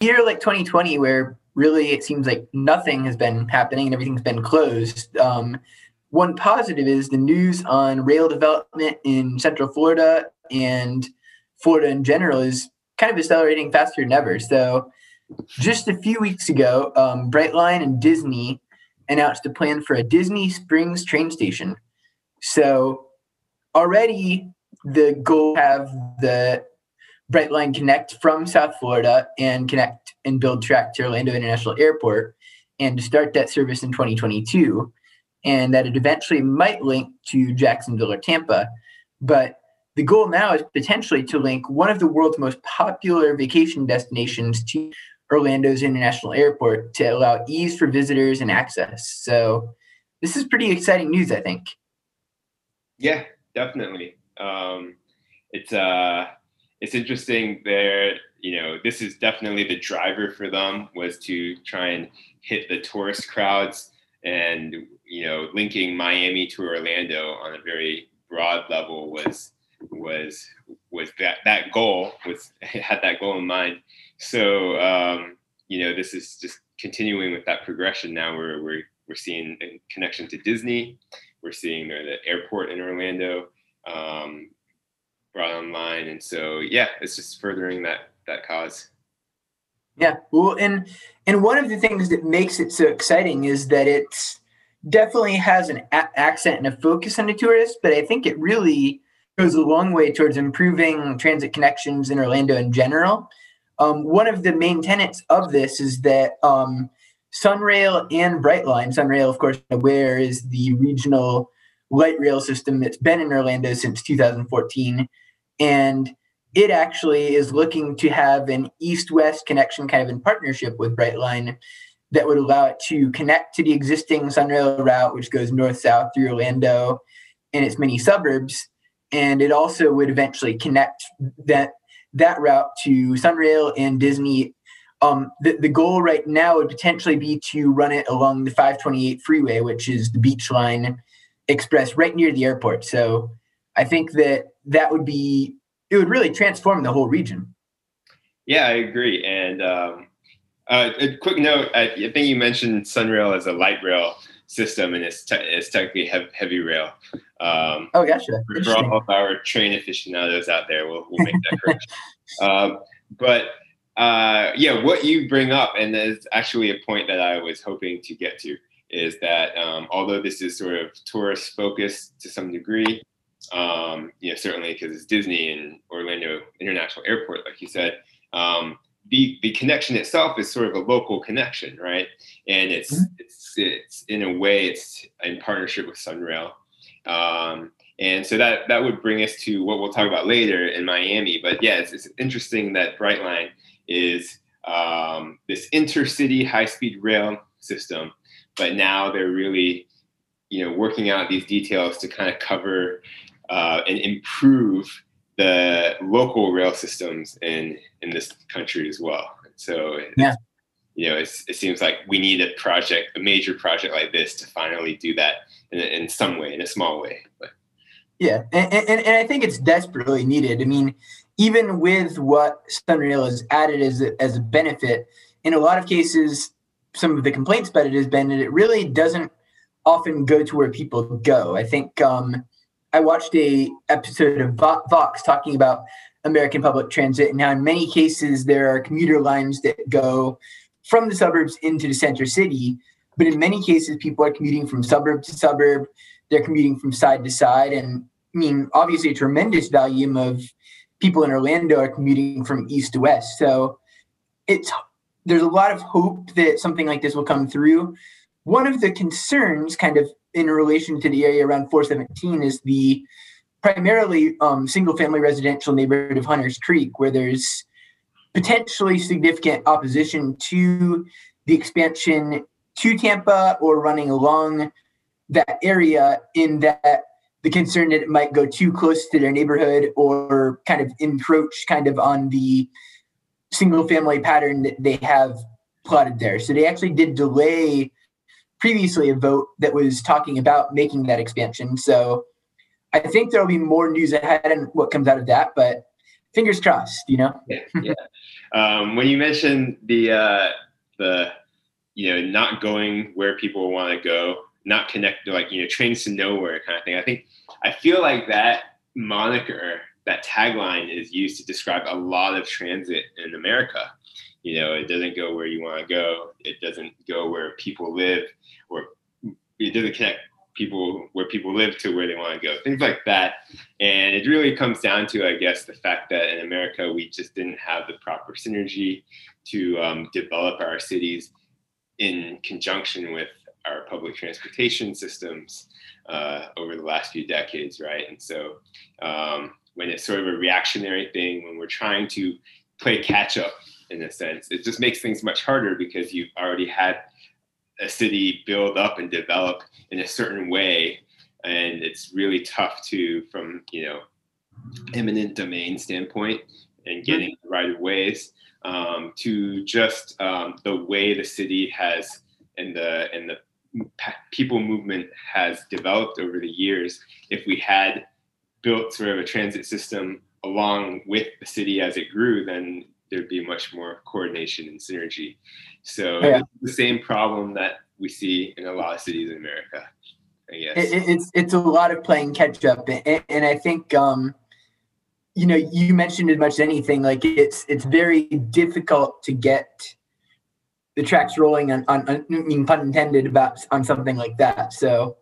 year like 2020, where really it seems like nothing has been happening and everything's been closed. Um, one positive is the news on rail development in Central Florida and Florida in general is kind of accelerating faster than ever. So, just a few weeks ago, um, Brightline and Disney announced a plan for a Disney Springs train station. So, already the goal have the Brightline connect from South Florida and connect and build track to Orlando International Airport and to start that service in 2022 and that it eventually might link to Jacksonville or Tampa. But the goal now is potentially to link one of the world's most popular vacation destinations to Orlando's International Airport to allow ease for visitors and access. So this is pretty exciting news, I think. Yeah, definitely. Um, it's uh, it's interesting. There, you know, this is definitely the driver for them was to try and hit the tourist crowds and you know, linking Miami to Orlando on a very broad level was was was that that goal was had that goal in mind. So um, you know, this is just continuing with that progression. Now we're we're we're seeing a connection to Disney. We're seeing the airport in Orlando um, brought online, and so yeah, it's just furthering that that cause. Yeah, well, and and one of the things that makes it so exciting is that it's definitely has an a- accent and a focus on the tourists, but I think it really goes a long way towards improving transit connections in Orlando in general. Um, one of the main tenets of this is that um, Sunrail and Brightline, Sunrail, of course, where is the regional light rail system that's been in Orlando since 2014. And it actually is looking to have an east west connection kind of in partnership with Brightline that would allow it to connect to the existing Sunrail route, which goes north south through Orlando and its many suburbs. And it also would eventually connect that that route to Sunrail and Disney. Um, the, the goal right now would potentially be to run it along the 528 freeway, which is the beach line express right near the airport. So I think that that would be, it would really transform the whole region. Yeah, I agree. And um, uh, a quick note: I, I, think you mentioned Sunrail as a light rail system, and it's, te- it's technically heavy, heavy rail. Um, oh, gotcha. For, for all of our train aficionados out there, we'll, we'll make that correction. um, but uh, yeah, what you bring up, and there's actually a point that I was hoping to get to, is that um, although this is sort of tourist focused to some degree, um, you know, certainly because it's Disney and Orlando International Airport, like you said, um, the the connection itself is sort of a local connection, right? And it's mm-hmm. it's it's in a way it's in partnership with Sunrail. Um, and so that that would bring us to what we'll talk about later in Miami. But yeah, it's, it's interesting that Brightline is um, this intercity high-speed rail system, but now they're really, you know, working out these details to kind of cover uh, and improve the local rail systems in in this country as well. So yeah. You know, it seems like we need a project, a major project like this, to finally do that in, in some way, in a small way. But yeah, and, and, and I think it's desperately needed. I mean, even with what Sunrail has added as a, as a benefit, in a lot of cases, some of the complaints about it has been that it really doesn't often go to where people go. I think um, I watched a episode of Vox talking about American public transit and how in many cases there are commuter lines that go from the suburbs into the center city, but in many cases people are commuting from suburb to suburb. They're commuting from side to side, and I mean obviously a tremendous volume of people in Orlando are commuting from east to west. So it's there's a lot of hope that something like this will come through. One of the concerns, kind of in relation to the area around 417 is the primarily um, single family residential neighborhood of Hunters Creek, where there's potentially significant opposition to the expansion to Tampa or running along that area, in that the concern that it might go too close to their neighborhood or kind of encroach kind of on the single family pattern that they have plotted there. So they actually did delay previously a vote that was talking about making that expansion. So I think there'll be more news ahead and what comes out of that, but fingers crossed, you know? yeah, yeah. Um, when you mentioned the uh, the you know not going where people want to go, not connected, like you know trains to nowhere kind of thing. I think I feel like that moniker, that tagline, is used to describe a lot of transit in America. You know, it doesn't go where you want to go. It doesn't go where people live, or it doesn't connect people where people live to where they want to go, things like that. And it really comes down to, I guess, the fact that in America we just didn't have the proper synergy to um, develop our cities in conjunction with our public transportation systems uh, over the last few decades, right? And so um, when it's sort of a reactionary thing, when we're trying to play catch up in a sense, it just makes things much harder because you've already had a city build up and develop in a certain way and it's really tough to from you know eminent domain standpoint and getting the right of ways um, to just um, the way the city has and the and the people movement has developed over the years. If we had built sort of a transit system along with the city as it grew then there'd be much more coordination and synergy. So yeah. the same problem that we see in a lot of cities in America. I guess it, it's it's a lot of playing catch up, and, and I think um, you know you mentioned as much as anything like it's it's very difficult to get the tracks rolling on, on, on I mean pun intended about on something like that. So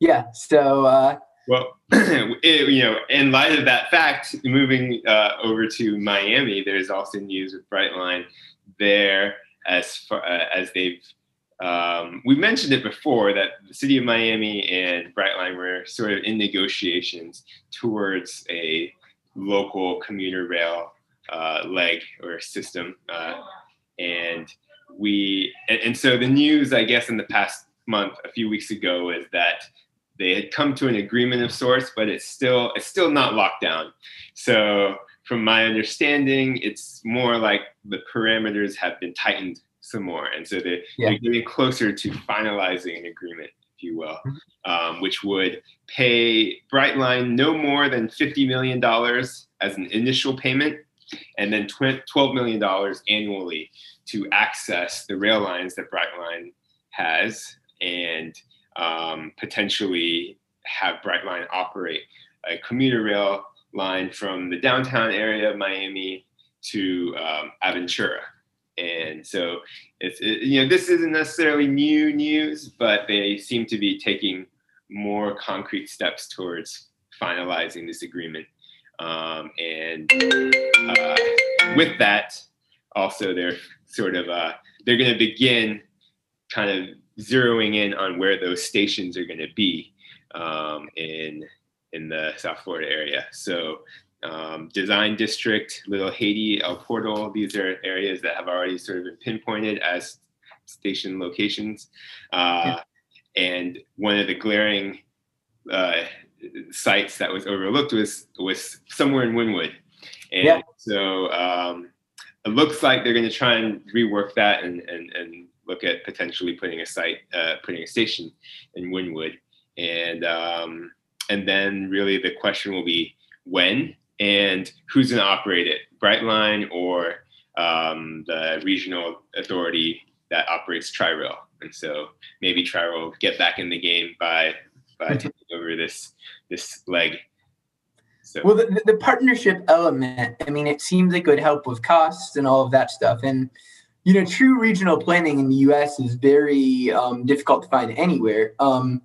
yeah, so. Uh, well, it, you know, in light of that fact, moving uh, over to Miami, there's also news with Brightline there as far uh, as they've. Um, we mentioned it before that the city of Miami and Brightline were sort of in negotiations towards a local commuter rail uh, leg or system, uh, and we and, and so the news, I guess, in the past month, a few weeks ago, is that they had come to an agreement of sorts, but it's still it's still not locked down. So from my understanding, it's more like the parameters have been tightened some more, and so they, yeah. they're getting closer to finalizing an agreement, if you will, mm-hmm. um, which would pay Brightline no more than fifty million dollars as an initial payment, and then twelve million dollars annually to access the rail lines that Brightline has and um, potentially have Brightline operate a commuter rail line from the downtown area of Miami to um, Aventura. And so it's it, you know this isn't necessarily new news, but they seem to be taking more concrete steps towards finalizing this agreement. Um, and uh, with that, also they're sort of uh, they're going to begin kind of zeroing in on where those stations are going to be um, in in the South Florida area. So um, Design District, Little Haiti, El Portal, these are areas that have already sort of been pinpointed as station locations. Uh, yeah. And one of the glaring uh, sites that was overlooked was was somewhere in Wynwood. And yeah. so um, it looks like they're going to try and rework that and, and, and look at potentially putting a site, uh, putting a station in Wynwood, and um, and then really the question will be when and who's going to operate it, Brightline or um, the regional authority that operates Tri-Rail. And so maybe Tri-Rail will get back in the game by by mm-hmm. taking over this this leg. So. Well, the, the partnership element, I mean, it seems it would help with costs and all of that stuff. And you know, true regional planning in the U.S. is very um, difficult to find anywhere. Um,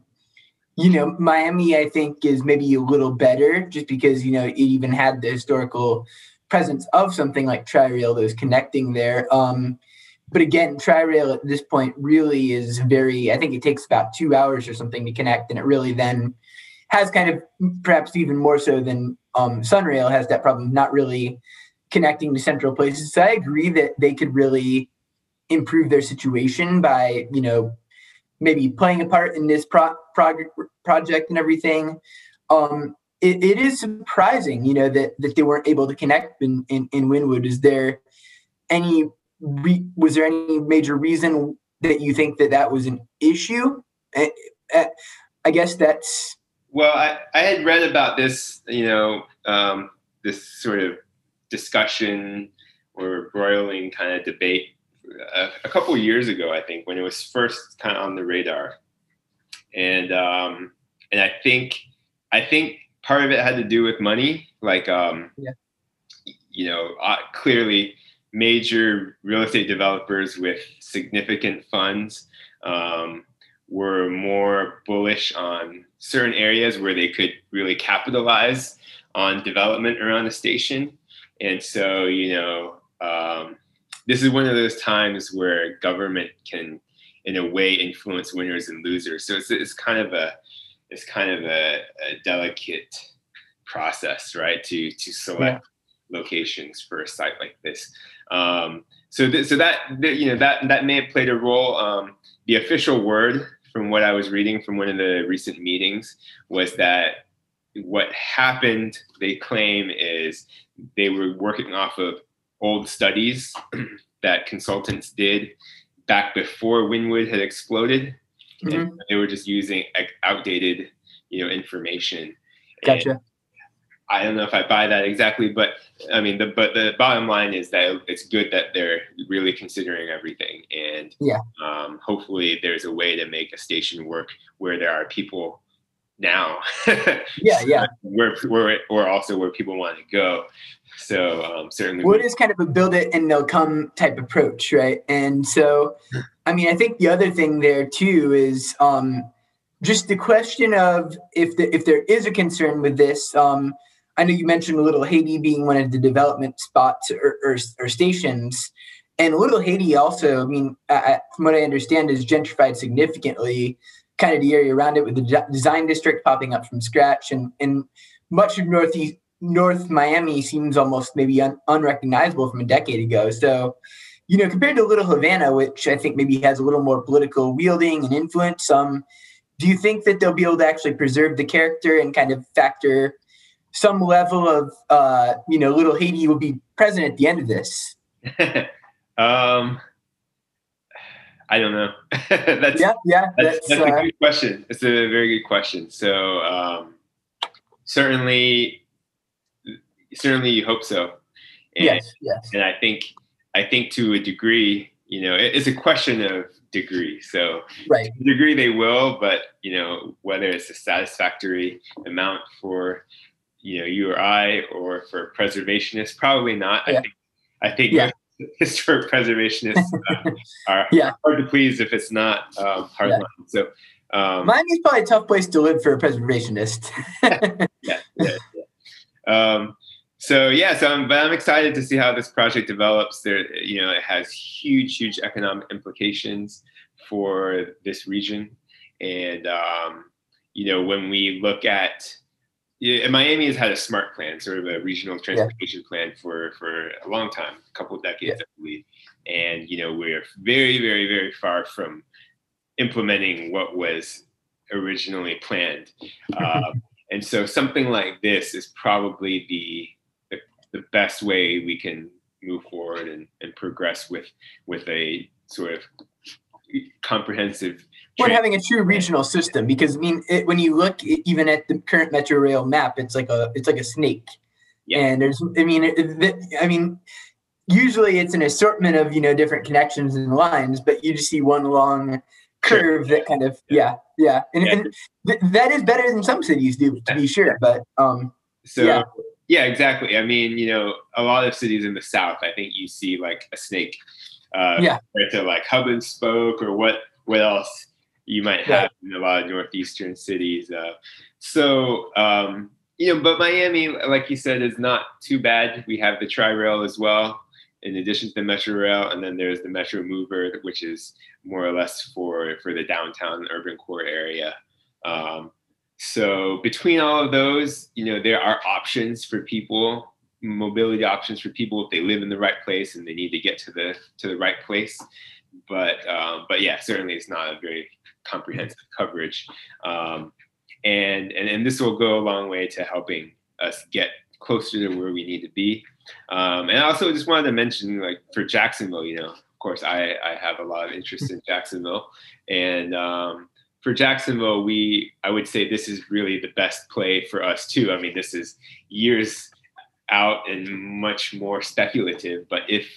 you know, Miami, I think, is maybe a little better just because you know it even had the historical presence of something like Tri-Rail that was connecting there. Um, but again, Tri-Rail at this point really is very. I think it takes about two hours or something to connect, and it really then has kind of perhaps even more so than um, Sunrail has that problem, not really connecting to central places. So I agree that they could really improve their situation by, you know, maybe playing a part in this pro- project project and everything. Um, it, it is surprising, you know, that that they weren't able to connect in in, in Wynwood. Is there any re- was there any major reason that you think that that was an issue? I, I guess that's well, I, I had read about this, you know, um, this sort of discussion or broiling kind of debate a, a couple years ago, I think, when it was first kind of on the radar, and um, and I think I think part of it had to do with money, like um, yeah. you know, uh, clearly major real estate developers with significant funds um, were more bullish on certain areas where they could really capitalize on development around the station. And so, you know, um, this is one of those times where government can, in a way, influence winners and losers. So it's, it's kind of a it's kind of a, a delicate process, right? To to select yeah. locations for a site like this. Um, so th- so that, th- you know that that may have played a role. Um, the official word from what I was reading from one of the recent meetings was that what happened, they claim, is they were working off of old studies that consultants did back before Wynwood had exploded. Mm-hmm. And they were just using outdated, you know, information. Gotcha. And I don't know if I buy that exactly, but I mean, the but the bottom line is that it's good that they're really considering everything, and yeah, um, hopefully there's a way to make a station work where there are people now. yeah, yeah. Where, where, or also where people want to go. So um, certainly. Well, it is kind of a build it and they'll come type approach, right? And so, I mean, I think the other thing there too is um, just the question of if the, if there is a concern with this. Um, I know you mentioned Little Haiti being one of the development spots or, or, or stations. And Little Haiti also, I mean, uh, from what I understand, is gentrified significantly kind of the area around it with the design district popping up from scratch. And, and much of northeast north miami seems almost maybe un, unrecognizable from a decade ago. So you know compared to little havana which i think maybe has a little more political wielding and influence um do you think that they'll be able to actually preserve the character and kind of factor some level of uh you know little haiti will be present at the end of this? Um I don't know. that's, yeah, yeah. That's, that's, that's uh, a good question. It's a very good question. So um, certainly, certainly, you hope so. And, yes, yes. And I think, I think to a degree, you know, it, it's a question of degree. So right, degree they will, but you know, whether it's a satisfactory amount for you know you or I or for preservationists, probably not. Yeah. I think I think yeah. historic preservationists uh, are yeah. hard to please if it's not um, hard yeah. So um, Miami's probably a tough place to live for a preservationist. yeah, yeah, yeah. Um, so yeah, so I'm, but I'm excited to see how this project develops. There, you know, it has huge, huge economic implications for this region, and um, you know, when we look at yeah, and Miami has had a smart plan, sort of a regional transportation yeah. plan for for a long time, a couple of decades, yeah. I believe. And you know, we're very, very, very far from implementing what was originally planned. Um, and so, something like this is probably the, the the, best way we can move forward and, and progress with with a sort of comprehensive. We're having a true regional system because I mean, it, when you look even at the current Metro Rail map, it's like a it's like a snake, yeah. and there's I mean, it, I mean, usually it's an assortment of you know different connections and lines, but you just see one long curve that kind of yeah yeah, and, yeah. and th- that is better than some cities do to be sure, but um. So yeah. yeah, exactly. I mean, you know, a lot of cities in the South, I think you see like a snake uh, yeah. compared to like hub and spoke or what what else you might have yeah. in a lot of northeastern cities. Uh, so um, you know, but Miami, like you said, is not too bad. We have the Tri Rail as well, in addition to the Metro Rail, and then there's the Metro Mover, which is more or less for for the downtown urban core area. Um, so between all of those, you know, there are options for people mobility options for people if they live in the right place and they need to get to the to the right place. But um, but yeah, certainly it's not a very comprehensive coverage, um, and, and and this will go a long way to helping us get closer to where we need to be. Um, and also just wanted to mention, like for Jacksonville, you know, of course, I I have a lot of interest in Jacksonville, and um, for Jacksonville, we I would say this is really the best play for us too. I mean, this is years out and much more speculative. But if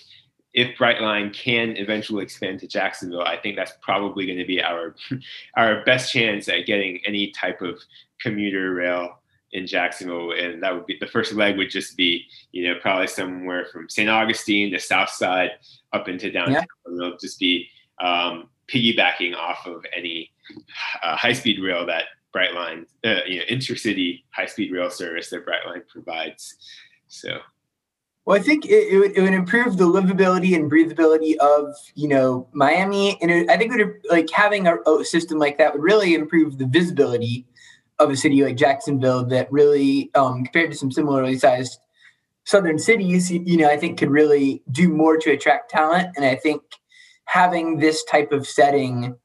if Brightline can eventually expand to Jacksonville, I think that's probably going to be our our best chance at getting any type of commuter rail in Jacksonville, and that would be the first leg would just be you know probably somewhere from St. Augustine, the South Side, up into downtown. Yeah. It'll just be um, piggybacking off of any uh, high speed rail that Brightline, uh, you know, intercity high speed rail service that Brightline provides. So. Well, I think it, it, would, it would improve the livability and breathability of you know Miami, and it, I think it would like having a, a system like that would really improve the visibility of a city like Jacksonville that really, um, compared to some similarly sized southern cities, you know, I think could really do more to attract talent. And I think having this type of setting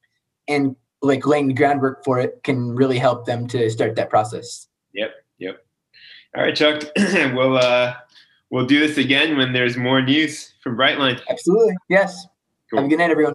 and like laying the groundwork for it can really help them to start that process. Yep. Yep. All right, Chuck. we'll uh, we'll do this again when there's more news from Brightline. Absolutely. Yes. Cool. Have a good night, everyone.